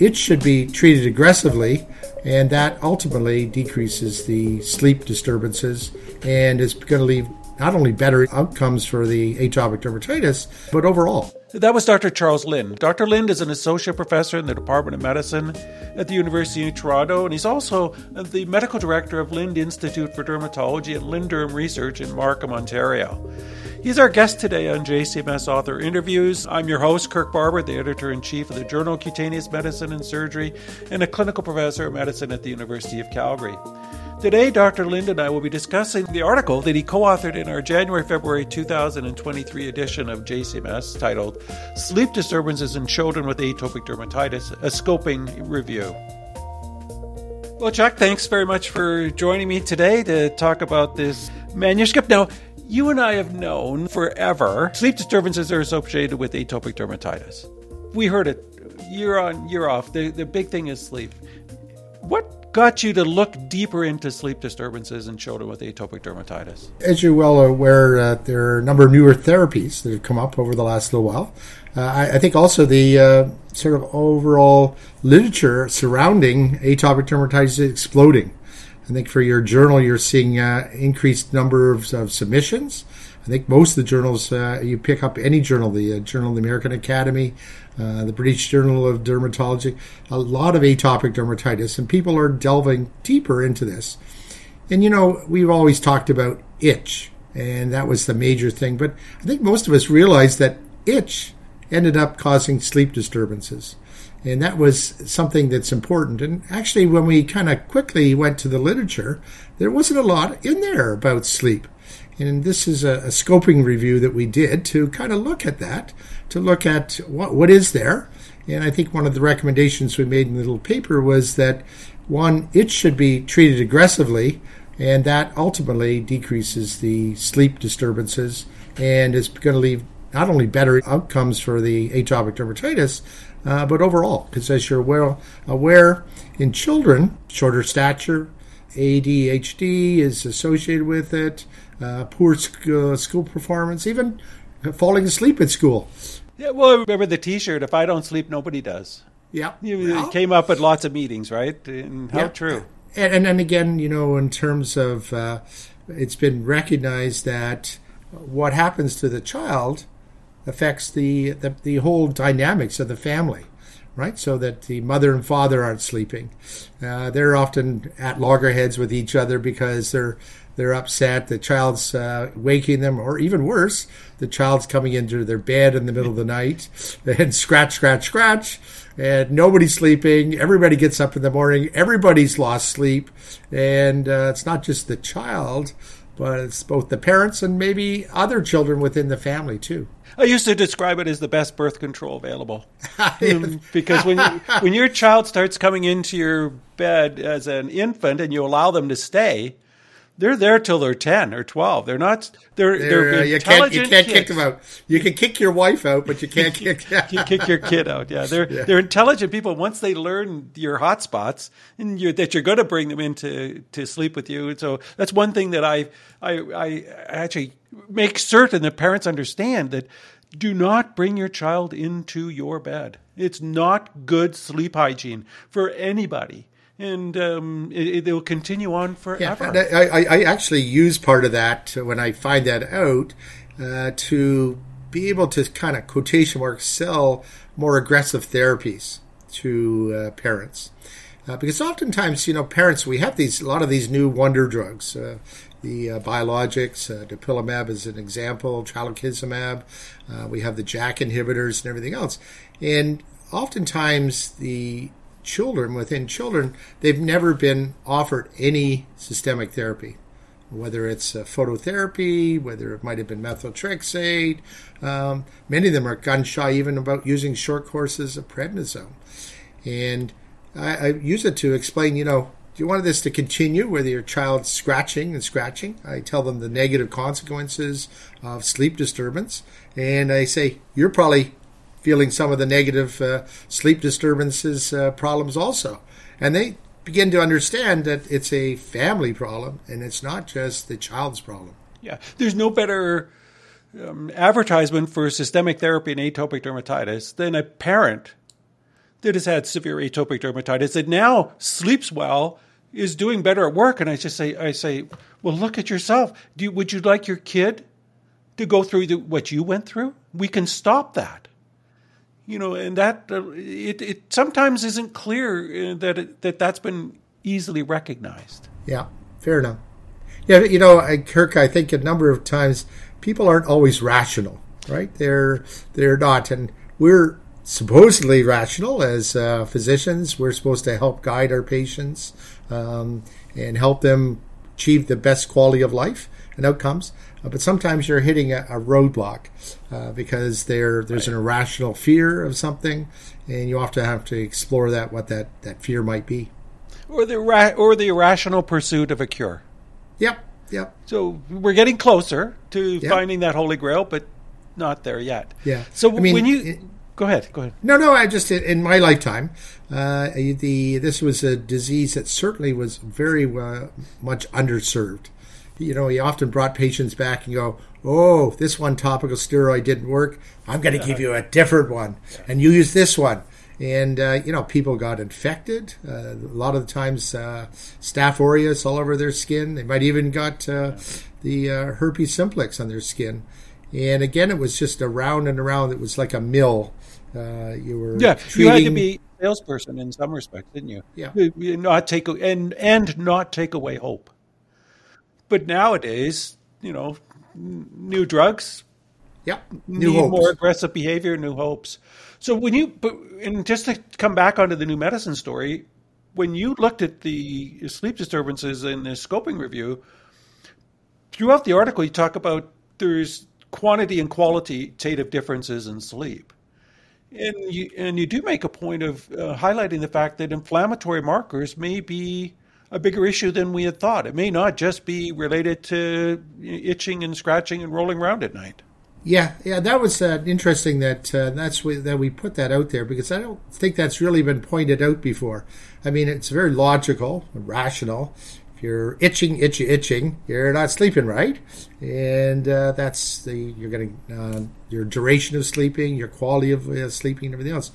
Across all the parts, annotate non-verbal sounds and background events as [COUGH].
itch should be treated aggressively, and that ultimately decreases the sleep disturbances and is going to leave not only better outcomes for the atopic dermatitis, but overall. That was Dr. Charles Lynde. Dr. Lynde is an associate professor in the Department of Medicine at the University of Toronto, and he's also the medical director of Lynde Institute for Dermatology and Lynderm Research in Markham, Ontario. He's our guest today on JCMS Author Interviews. I'm your host, Kirk Barber, the editor in chief of the Journal of Cutaneous Medicine and Surgery, and a clinical professor of medicine at the University of Calgary. Today, Dr. Lynde and I will be discussing the article that he co authored in our January February 2023 edition of JCMS titled Sleep Disturbances in Children with Atopic Dermatitis, a Scoping Review. Well, Chuck, thanks very much for joining me today to talk about this manuscript. Now, you and I have known forever sleep disturbances are associated with atopic dermatitis. We heard it year on, year off. The, the big thing is sleep. What got you to look deeper into sleep disturbances in children with atopic dermatitis? As you're well aware, uh, there are a number of newer therapies that have come up over the last little while. Uh, I, I, think also the uh, sort of overall literature surrounding atopic dermatitis is exploding. I think for your journal, you're seeing uh, increased number of, of submissions. I think most of the journals, uh, you pick up any journal, the uh, Journal of the American Academy, uh, the British Journal of Dermatology, a lot of atopic dermatitis, and people are delving deeper into this. And you know, we've always talked about itch, and that was the major thing, but I think most of us realized that itch ended up causing sleep disturbances. And that was something that's important. And actually, when we kind of quickly went to the literature, there wasn't a lot in there about sleep. And this is a, a scoping review that we did to kind of look at that, to look at what, what is there. And I think one of the recommendations we made in the little paper was that one, it should be treated aggressively, and that ultimately decreases the sleep disturbances and is going to leave not only better outcomes for the atopic dermatitis, uh, but overall, because as you're well aware, in children, shorter stature, ADHD is associated with it, uh, poor school, school performance, even falling asleep at school. Yeah, well, I remember the T-shirt. If I don't sleep, nobody does. Yeah, it came up at lots of meetings, right? And how yeah. true. And, and then again, you know, in terms of, uh, it's been recognized that what happens to the child affects the, the, the whole dynamics of the family right? So that the mother and father aren't sleeping. Uh, they're often at loggerheads with each other because they're they're upset. The child's uh, waking them, or even worse, the child's coming into their bed in the middle of the night [LAUGHS] and scratch, scratch, scratch, and nobody's sleeping. Everybody gets up in the morning. Everybody's lost sleep, and uh, it's not just the child, but it's both the parents and maybe other children within the family too. I used to describe it as the best birth control available, [LAUGHS] mm, because when you, when your child starts coming into your bed as an infant and you allow them to stay, they're there till they're ten or twelve. They're not. They're they're, they're uh, you can't you can't kids. kick them out. You can kick your wife out, but you can't kick [LAUGHS] you kick your kid out. Yeah, they're yeah. they're intelligent people. Once they learn your hot spots and you're, that you're going to bring them in to, to sleep with you. So that's one thing that I I I actually make certain that parents understand that do not bring your child into your bed. It's not good sleep hygiene for anybody and um, it, it, will continue on forever. Yeah, I, I, I, actually use part of that when I find that out uh, to be able to kind of quotation marks sell more aggressive therapies to uh, parents. Uh, because oftentimes, you know, parents, we have these a lot of these new wonder drugs. Uh, the uh, biologics, uh, dupilumab is an example, tralokinumab. Uh, we have the JAK inhibitors and everything else. And oftentimes, the children, within children, they've never been offered any systemic therapy, whether it's uh, phototherapy, whether it might have been methotrexate. Um, many of them are gun shy even about using short courses of prednisone. And I, I use it to explain, you know, do you want this to continue whether your child's scratching and scratching? I tell them the negative consequences of sleep disturbance. And I say, you're probably feeling some of the negative uh, sleep disturbances uh, problems also. And they begin to understand that it's a family problem and it's not just the child's problem. Yeah, there's no better um, advertisement for systemic therapy in atopic dermatitis than a parent that has had severe atopic dermatitis that now sleeps well is doing better at work. And I just say, I say, well, look at yourself. You, would you like your kid to go through the, what you went through? We can stop that. You know, and that uh, it, it sometimes isn't clear uh, that it, that that's been easily recognized. Yeah, fair enough. Yeah, you know, Kirk, I think a number of times people aren't always rational, right? They're they're not, and we're supposedly rational as uh, physicians. We're supposed to help guide our patients um, and help them achieve the best quality of life and outcomes. Uh, but sometimes you're hitting a, a roadblock uh, because there there's right. an irrational fear of something, and you often have to explore that what that, that fear might be, or the ra- or the irrational pursuit of a cure. Yep, yep. So we're getting closer to yep. finding that holy grail, but not there yet. Yeah. So I mean, when you it, Go ahead. Go ahead. No, no. I just in my lifetime, uh, the this was a disease that certainly was very uh, much underserved. You know, he often brought patients back and go, "Oh, this one topical steroid didn't work. I'm going to give you a different one, and you use this one." And uh, you know, people got infected. Uh, a lot of the times, uh, staph aureus all over their skin. They might even got uh, the herpes simplex on their skin. And again, it was just around and around. It was like a mill uh, you were yeah. Treating... You had to be a salesperson in some respects, didn't you? Yeah. Not take and and not take away hope. But nowadays, you know, new drugs. Yeah. New need hopes. more aggressive behavior, new hopes. So when you but and just to come back onto the new medicine story, when you looked at the sleep disturbances in the scoping review, throughout the article you talk about there's quantity and qualitative differences in sleep. And you, and you do make a point of uh, highlighting the fact that inflammatory markers may be a bigger issue than we had thought. It may not just be related to itching and scratching and rolling around at night. Yeah, yeah, that was uh, interesting that uh, that's we, that we put that out there because I don't think that's really been pointed out before. I mean, it's very logical, rational, If you're itching, itchy, itching, you're not sleeping right, and uh, that's the you're getting uh, your duration of sleeping, your quality of uh, sleeping, and everything else.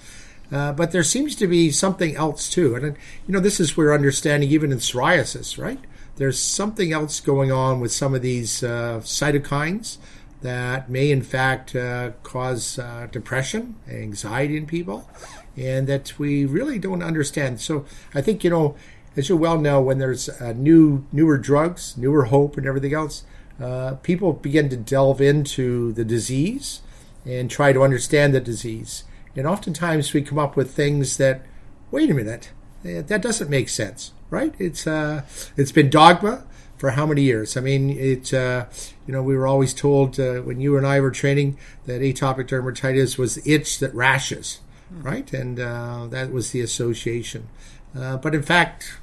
Uh, but there seems to be something else too, and you know this is where understanding even in psoriasis, right? There's something else going on with some of these uh, cytokines that may in fact uh, cause depression, anxiety in people, and that we really don't understand. So I think you know as you well know, when there's uh, new, newer drugs, newer hope, and everything else, uh, people begin to delve into the disease and try to understand the disease. And oftentimes we come up with things that, wait a minute, that doesn't make sense, right? It's uh, it's been dogma for how many years? I mean, it uh, you know we were always told uh, when you and I were training that atopic dermatitis was the itch that rashes, right? And uh, that was the association. Uh, but in fact,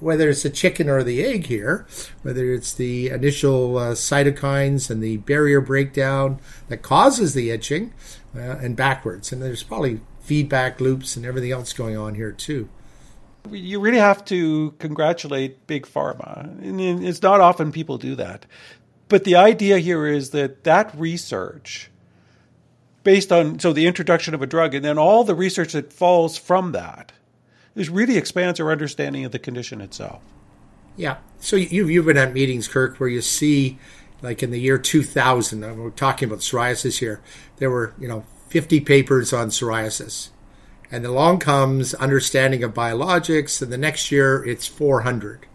whether it's the chicken or the egg here, whether it's the initial uh, cytokines and the barrier breakdown that causes the itching, uh, and backwards. And there's probably feedback loops and everything else going on here too. You really have to congratulate Big Pharma. And it's not often people do that. But the idea here is that that research, based on so the introduction of a drug and then all the research that falls from that, this really expands our understanding of the condition itself. Yeah. So you've, you've been at meetings, Kirk, where you see, like in the year 2000, uh, we're talking about psoriasis here, there were, you know, 50 papers on psoriasis. And along comes understanding of biologics, and the next year it's 400.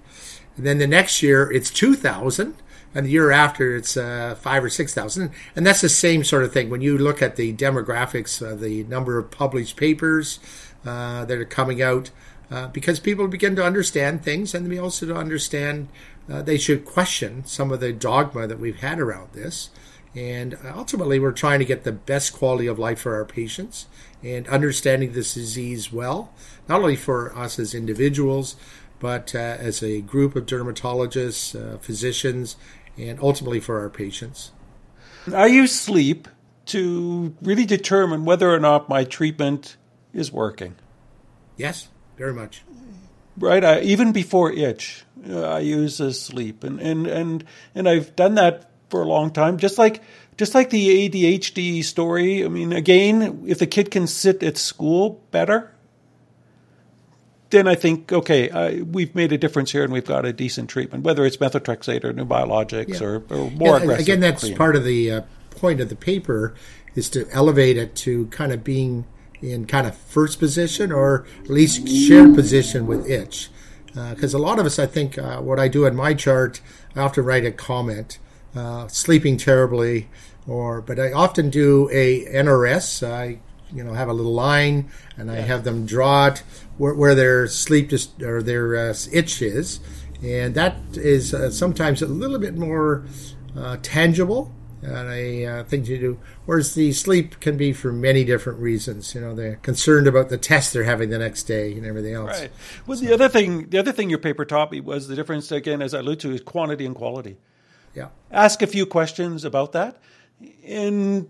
And then the next year it's 2,000, and the year after it's uh, five or 6,000. And that's the same sort of thing. When you look at the demographics of the number of published papers, uh, that are coming out uh, because people begin to understand things and we also to understand uh, they should question some of the dogma that we've had around this. And ultimately, we're trying to get the best quality of life for our patients and understanding this disease well, not only for us as individuals, but uh, as a group of dermatologists, uh, physicians, and ultimately for our patients. I use sleep to really determine whether or not my treatment is working. Yes, very much. Right. I, even before itch, uh, I use a sleep, and, and and and I've done that for a long time. Just like just like the ADHD story. I mean, again, if the kid can sit at school better, then I think, okay, uh, we've made a difference here and we've got a decent treatment, whether it's methotrexate or new biologics yeah. or, or, more yeah, aggressive. Again, that's cream. part of the uh, point of the paper is to elevate it to kind of being in kind of first position or at least shared position with itch. Because uh, a lot of us, I think, uh, what I do in my chart, I often write a comment, uh, sleeping terribly, or but I often do a NRS. I you know have a little line and I have them draw it where, where their sleep just or their uh, itch is, and that is uh, sometimes a little bit more uh, tangible and a uh, thing to do. Whereas the sleep can be for many different reasons. You know, they're concerned about the test they're having the next day and everything else. Right. Well, so. the other thing, the other thing your paper taught me was the difference again, as I alluded to, is quantity and quality. Yeah. Ask a few questions about that. And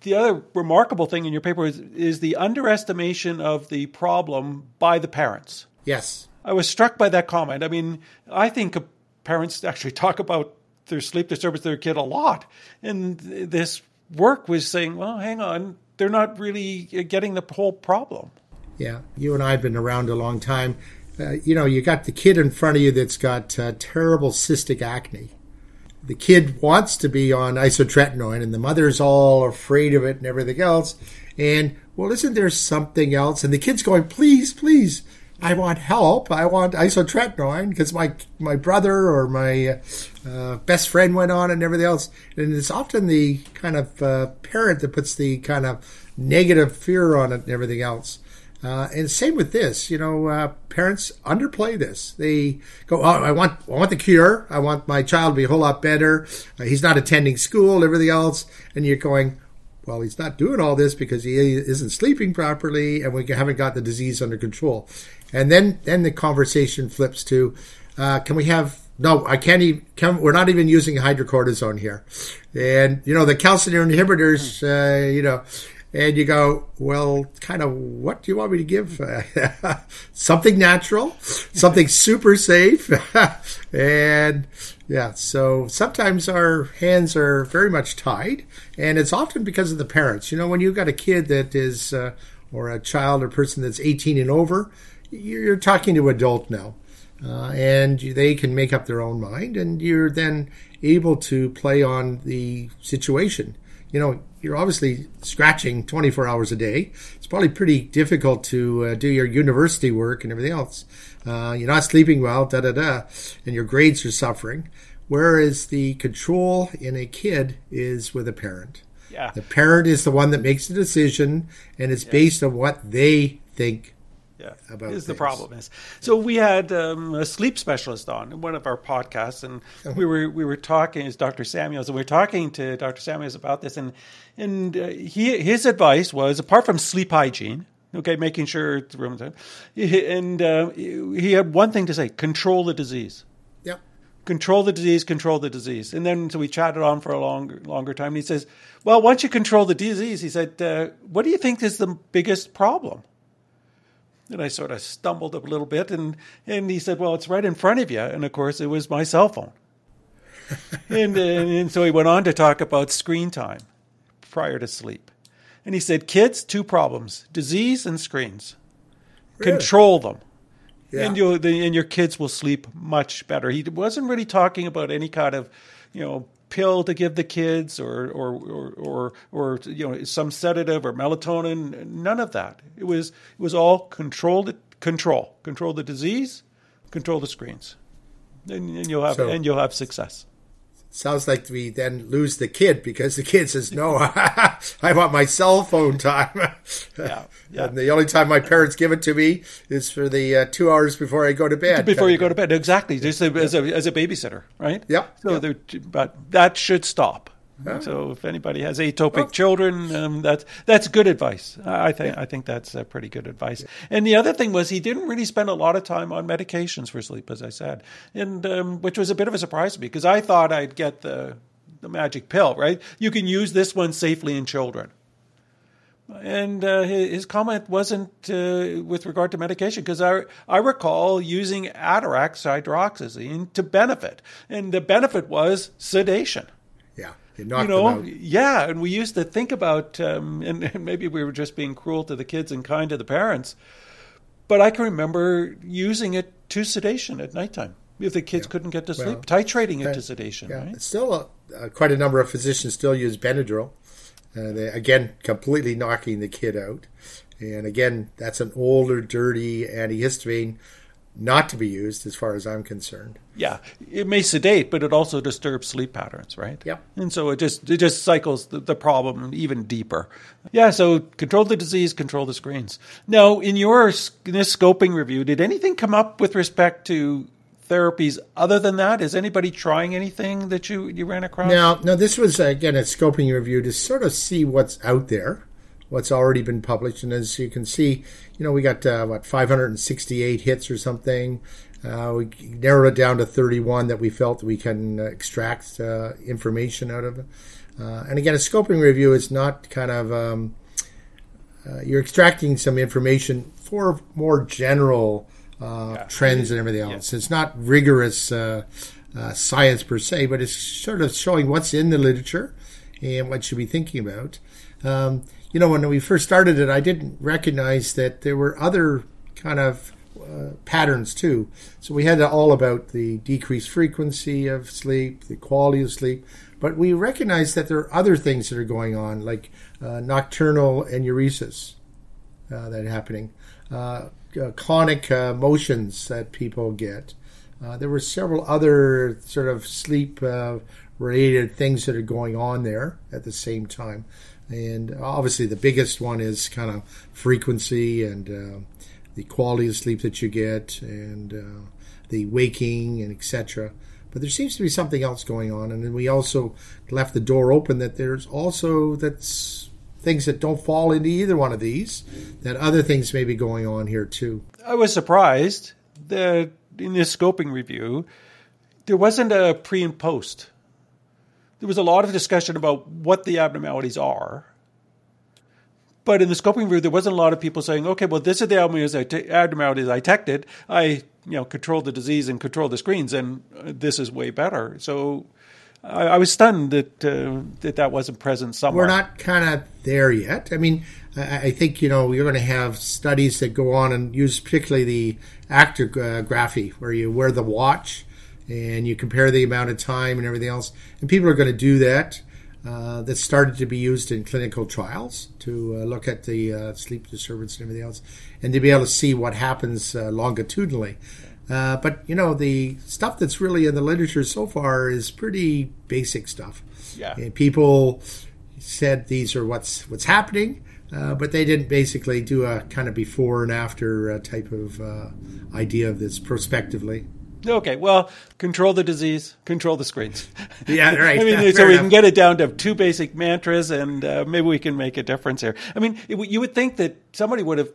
the other remarkable thing in your paper is, is the underestimation of the problem by the parents. Yes. I was struck by that comment. I mean, I think parents actually talk about their sleep disturbance their kid a lot. And this work was saying, well, hang on, they're not really getting the whole problem. Yeah, you and I have been around a long time. Uh, you know, you got the kid in front of you that's got uh, terrible cystic acne the kid wants to be on isotretinoin and the mother's all afraid of it and everything else. And well, isn't there something else? And the kid's going, please, please, I want help. I want isotretinoin because my my brother or my uh, best friend went on and everything else. And it's often the kind of uh, parent that puts the kind of negative fear on it and everything else. Uh, and same with this, you know, uh, parents underplay this. They go, "Oh, I want, I want the cure. I want my child to be a whole lot better. Uh, he's not attending school, everything else." And you're going, "Well, he's not doing all this because he isn't sleeping properly, and we haven't got the disease under control." And then, then the conversation flips to, uh, "Can we have?" No, I can't even. Can, we're not even using hydrocortisone here, and you know the calcineurin inhibitors. Uh, you know, and you go, well, kind of, what do you want me to give? [LAUGHS] something natural, something super safe. [LAUGHS] and yeah, so sometimes our hands are very much tied, and it's often because of the parents. You know, when you've got a kid that is, uh, or a child or person that's 18 and over, you're talking to adult now. Uh, and they can make up their own mind, and you're then able to play on the situation. You know, you're obviously scratching 24 hours a day. It's probably pretty difficult to uh, do your university work and everything else. Uh, you're not sleeping well, da da da, and your grades are suffering. Whereas the control in a kid is with a parent. Yeah. The parent is the one that makes the decision, and it's yeah. based on what they think yeah, about is the problem is. So we had um, a sleep specialist on in one of our podcasts, and we were we were talking. Is Dr. Samuels, and we were talking to Dr. Samuels about this, and and uh, he his advice was apart from sleep hygiene, okay, making sure the room and uh, he had one thing to say: control the disease. Control the disease, control the disease, and then so we chatted on for a longer longer time. And he says, "Well, once you control the disease, he said, uh, what do you think is the biggest problem?" And I sort of stumbled a little bit, and, and he said, Well, it's right in front of you. And of course, it was my cell phone. [LAUGHS] and, and, and so he went on to talk about screen time prior to sleep. And he said, Kids, two problems disease and screens. Really? Control them. Yeah. And, you and your kids will sleep much better. He wasn't really talking about any kind of, you know, pill to give the kids or or or or, or you know some sedative or melatonin none of that. It was it was all controlled control control the disease control the screens. And, and you'll have so, and you'll have success sounds like we then lose the kid because the kid says, "No, [LAUGHS] I want my cell phone time." [LAUGHS] yeah, yeah. And the only time my parents give it to me is for the uh, two hours before I go to bed. Before you go to bed, exactly. Just as a, as a babysitter, right? Yep. So, yep. but that should stop. So if anybody has atopic well, children, um, that's that's good advice. I think yeah. I think that's uh, pretty good advice. Yeah. And the other thing was he didn't really spend a lot of time on medications for sleep, as I said, and um, which was a bit of a surprise to me because I thought I'd get the the magic pill. Right, you can use this one safely in children. And uh, his comment wasn't uh, with regard to medication because I, I recall using Atarax hydroxyzine to benefit, and the benefit was sedation. You know, yeah, and we used to think about, um, and, and, maybe we were just being cruel to the kids and kind to the parents. but I can remember using it to sedation at nighttime if the kids yeah. couldn't get to sleep, well, titrating it to sedation. Yeah, right? still a, uh, quite a number of physicians still use Benadryl. Uh, they, again, completely knocking the kid out. And again, that's an older, dirty antihistamine not to be used as far as I'm concerned. Yeah, it may sedate, but it also disturbs sleep patterns, right? Yeah. And so it just it just cycles the, the, problem even deeper. Yeah, so control the disease, control the screens. Now, in your in this scoping review, did anything come up with respect to therapies other than that? Is anybody trying anything that you you ran across? No, no, this was again a scoping review to sort of see what's out there what's already been published. And as you can see, you know, we got uh, what 568 hits or something. Uh, we narrowed it down to 31 that we felt we can uh, extract uh, information out of. Uh, and again, a scoping review is not kind of um, uh, you're extracting some information for more general yeah. trends and everything else. Yeah. It's not rigorous science per se, but it's sort of showing what's in the literature and what should be thinking about. Um, you know, when we first started it, I didn't recognize that there were other kind of uh, patterns too. So we had all about the decreased frequency of sleep, the quality of sleep, but we recognized that there are other things that are going on, like uh, nocturnal enuresis uh, that are happening, uh, uh, clonic uh, motions that people get. there were several other sort of sleep related things that are going on there at the same time. And obviously, the biggest one is kind of frequency and uh, the quality of sleep that you get, and uh, the waking and etc. But there seems to be something else going on, and then we also left the door open that there's also that's things that don't fall into either one of these. That other things may be going on here too. I was surprised that in this scoping review there wasn't a pre and post there was a lot of discussion about what the abnormalities are. But in the scoping review, there wasn't a lot of people saying, okay, well, this is the abnormalities I detected. I, you know, controlled the disease and controlled the screens, and this is way better. So I, I was stunned that, uh, that that wasn't present somewhere. We're not kind of there yet. I mean, I, I think, you know, we're going to have studies that go on and use particularly the actigraphy, where you wear the watch and you compare the amount of time and everything else. And people are going to do that. Uh, that started to be used in clinical trials to uh, look at the uh, sleep disturbance and everything else, and to be able to see what happens uh, longitudinally. Uh, but you know, the stuff that's really in the literature so far is pretty basic stuff. Yeah. And people said these are what's what's happening, uh, but they didn't basically do a kind of before and after type of idea of this prospectively. Okay, well, control the disease, control the screens. [LAUGHS] Yeah, right. [LAUGHS] I mean, yeah, so we enough. can get it down to two basic mantras, and uh, maybe we can make a difference here. I mean, it, you would think that somebody would have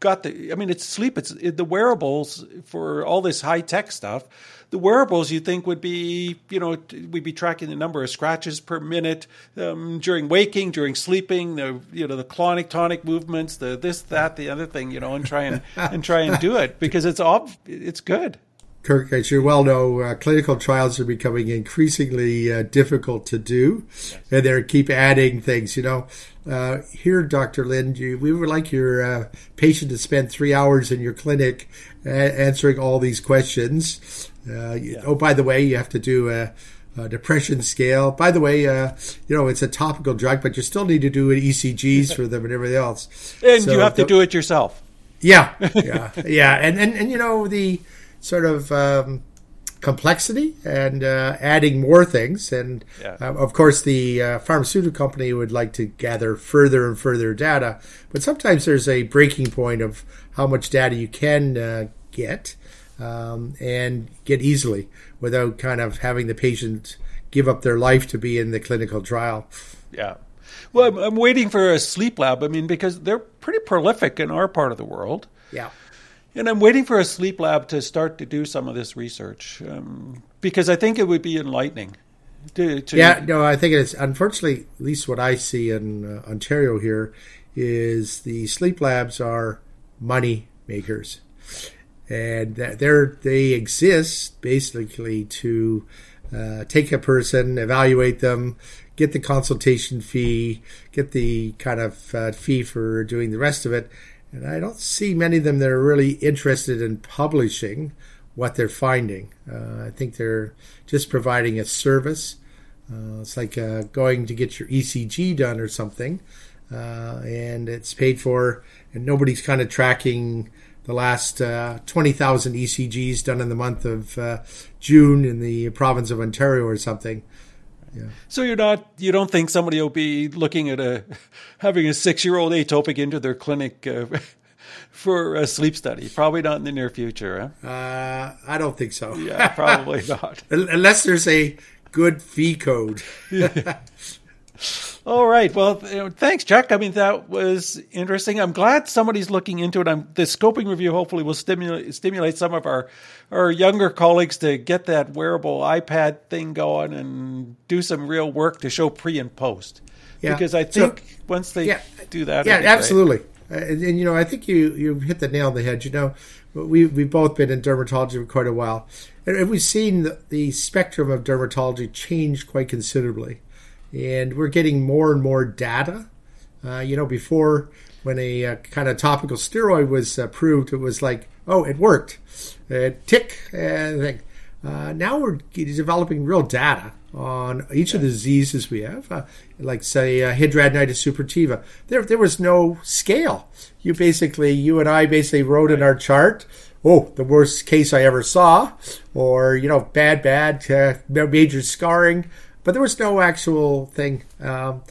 got the. I mean, it's sleep. It's it, the wearables for all this high tech stuff. The wearables you think would be, you know, we'd be tracking the number of scratches per minute um, during waking, during sleeping, the you know the clonic tonic movements, the this that the other thing, you know, and try and and try and do it because it's ob- it's good. Kirk, as you well know, uh, clinical trials are becoming increasingly uh, difficult to do, yes. and they keep adding things. You know, uh, here, Dr. Lynde, you, we would like your uh, patient to spend three hours in your clinic answering all these questions. Uh, yeah. Oh, by the way, you have to do a, a depression scale. By the way, uh, you know, it's a topical drug, but you still need to do ECGs for them and everything else. [LAUGHS] And so you have to do it yourself. Yeah, yeah, [LAUGHS] yeah, and, and and you know the sort of um, complexity and uh, adding more things. And yeah. uh, of course, the uh, pharmaceutical company would like to gather further and further data. But sometimes there's a breaking point of how much data you can uh, get um, and get easily without kind of having the patient give up their life to be in the clinical trial. Yeah. Well, I'm, I'm waiting for a sleep lab. I mean, because they're pretty prolific in our part of the world. Yeah. And I'm waiting for a sleep lab to start to do some of this research um, because I think it would be enlightening. To, to yeah, no, I think it's unfortunately, at least what I see in uh, Ontario here, is the sleep labs are money makers, and they're they exist basically to uh, take a person, evaluate them, get the consultation fee, get the kind of uh, fee for doing the rest of it. And I don't see many of them that are really interested in publishing what they're finding. Uh, I think they're just providing a service. Uh, it's like uh, going to get your ECG done or something, uh, and it's paid for, and nobody's kind of tracking the last uh, 20,000 ECGs done in the month of uh, June in the province of Ontario or something. Yeah. So you're not you don't think somebody will be looking at a [LAUGHS] having a six year old atopic into their clinic uh, [LAUGHS] for a sleep study? Probably not in the near future. Huh? Uh, I don't think so. yeah, probably [LAUGHS] not. Unless there's a good fee code. All right. Well, thanks, Chuck. I mean, that was interesting. I'm glad somebody's looking into it. I'm, the scoping review hopefully will stimulate stimulate some of our our younger colleagues to get that wearable iPad thing going and do some real work to show pre and post. Yeah. Because I think so, once they yeah, do that, yeah, absolutely. And, and, you know, I think you you hit the nail on the head. You know, we we've both been in dermatology for quite a while, and we've seen the, the spectrum of dermatology change quite considerably and we're getting more and more data. Uh, you know, before when a uh, kind of topical steroid was approved, it was like, oh, it worked, uh, tick, thing. Uh, now we're developing real data on each of the diseases we have, uh, like say uh, hidradenitis suppurativa. There, there was no scale. You basically, you and I basically wrote in our chart, oh, the worst case I ever saw, or you know, bad, bad, uh, major scarring but there was no actual thing um,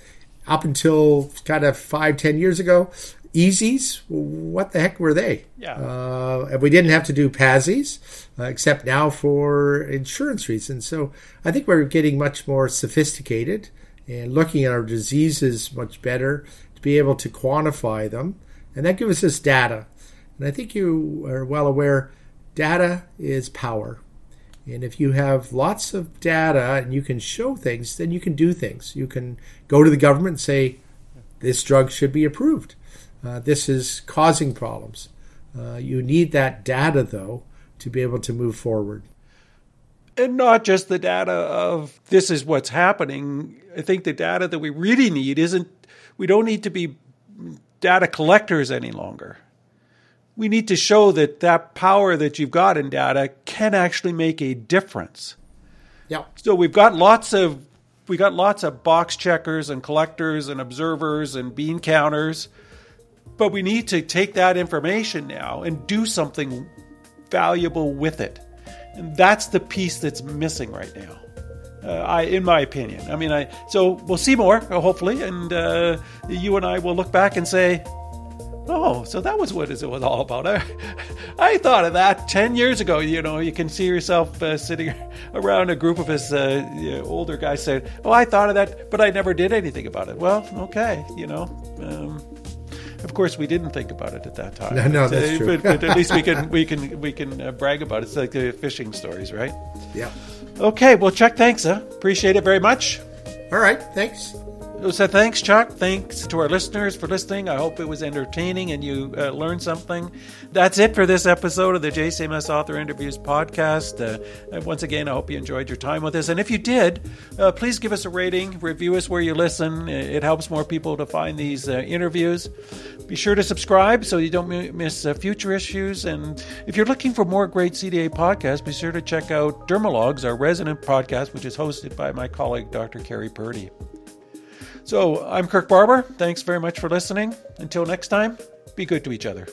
up until kind of five, ten years ago. EASIs, what the heck were they? Yeah. Uh, we didn't have to do PASIs, uh, except now for insurance reasons. So I think we're getting much more sophisticated and looking at our diseases much better to be able to quantify them. And that gives us data. And I think you are well aware data is power. And if you have lots of data and you can show things, then you can do things. You can go to the government and say, this drug should be approved. Uh, this is causing problems. Uh, you need that data, though, to be able to move forward. And not just the data of this is what's happening. I think the data that we really need isn't, we don't need to be data collectors any longer we need to show that that power that you've got in data can actually make a difference. Yeah. So we've got lots of we got lots of box checkers and collectors and observers and bean counters, but we need to take that information now and do something valuable with it. And that's the piece that's missing right now. Uh, I, in my opinion. I mean, I so we'll see more hopefully, and uh, you and I will look back and say, Oh, so that was what it was all about. [LAUGHS] I, I thought of that 10 years ago. You know, you can see yourself uh, sitting [LAUGHS] around a group of us uh, you know, older guys saying, Oh, I thought of that, but I never did anything about it. Well, okay, you know. Um, of course, we didn't think about it at that time. No, [LAUGHS] no, that's uh, true. but, but, at least we can we can we can uh, brag about it. It's like the fishing stories, right? Yeah. Okay. Well, Chuck, thanks. Huh? Appreciate it very much. All right. Thanks. So thanks, Chuck. Thanks to our listeners for listening. I hope it was entertaining and you uh, learned something. That's it for this episode of the JCMS Author Interviews podcast. Uh, once again, I hope you enjoyed your time with us. And if you did, uh, please give us a rating, review us where you listen. It helps more people to find these uh, interviews. Be sure to subscribe so you don't miss uh, future issues. And if you're looking for more great CDA podcasts, be sure to check out Dermalogs, our resident podcast, which is hosted by my colleague, Dr. Carey Purdy. So I'm Kirk Barber. Thanks very much for listening. Until next time, be good to each other.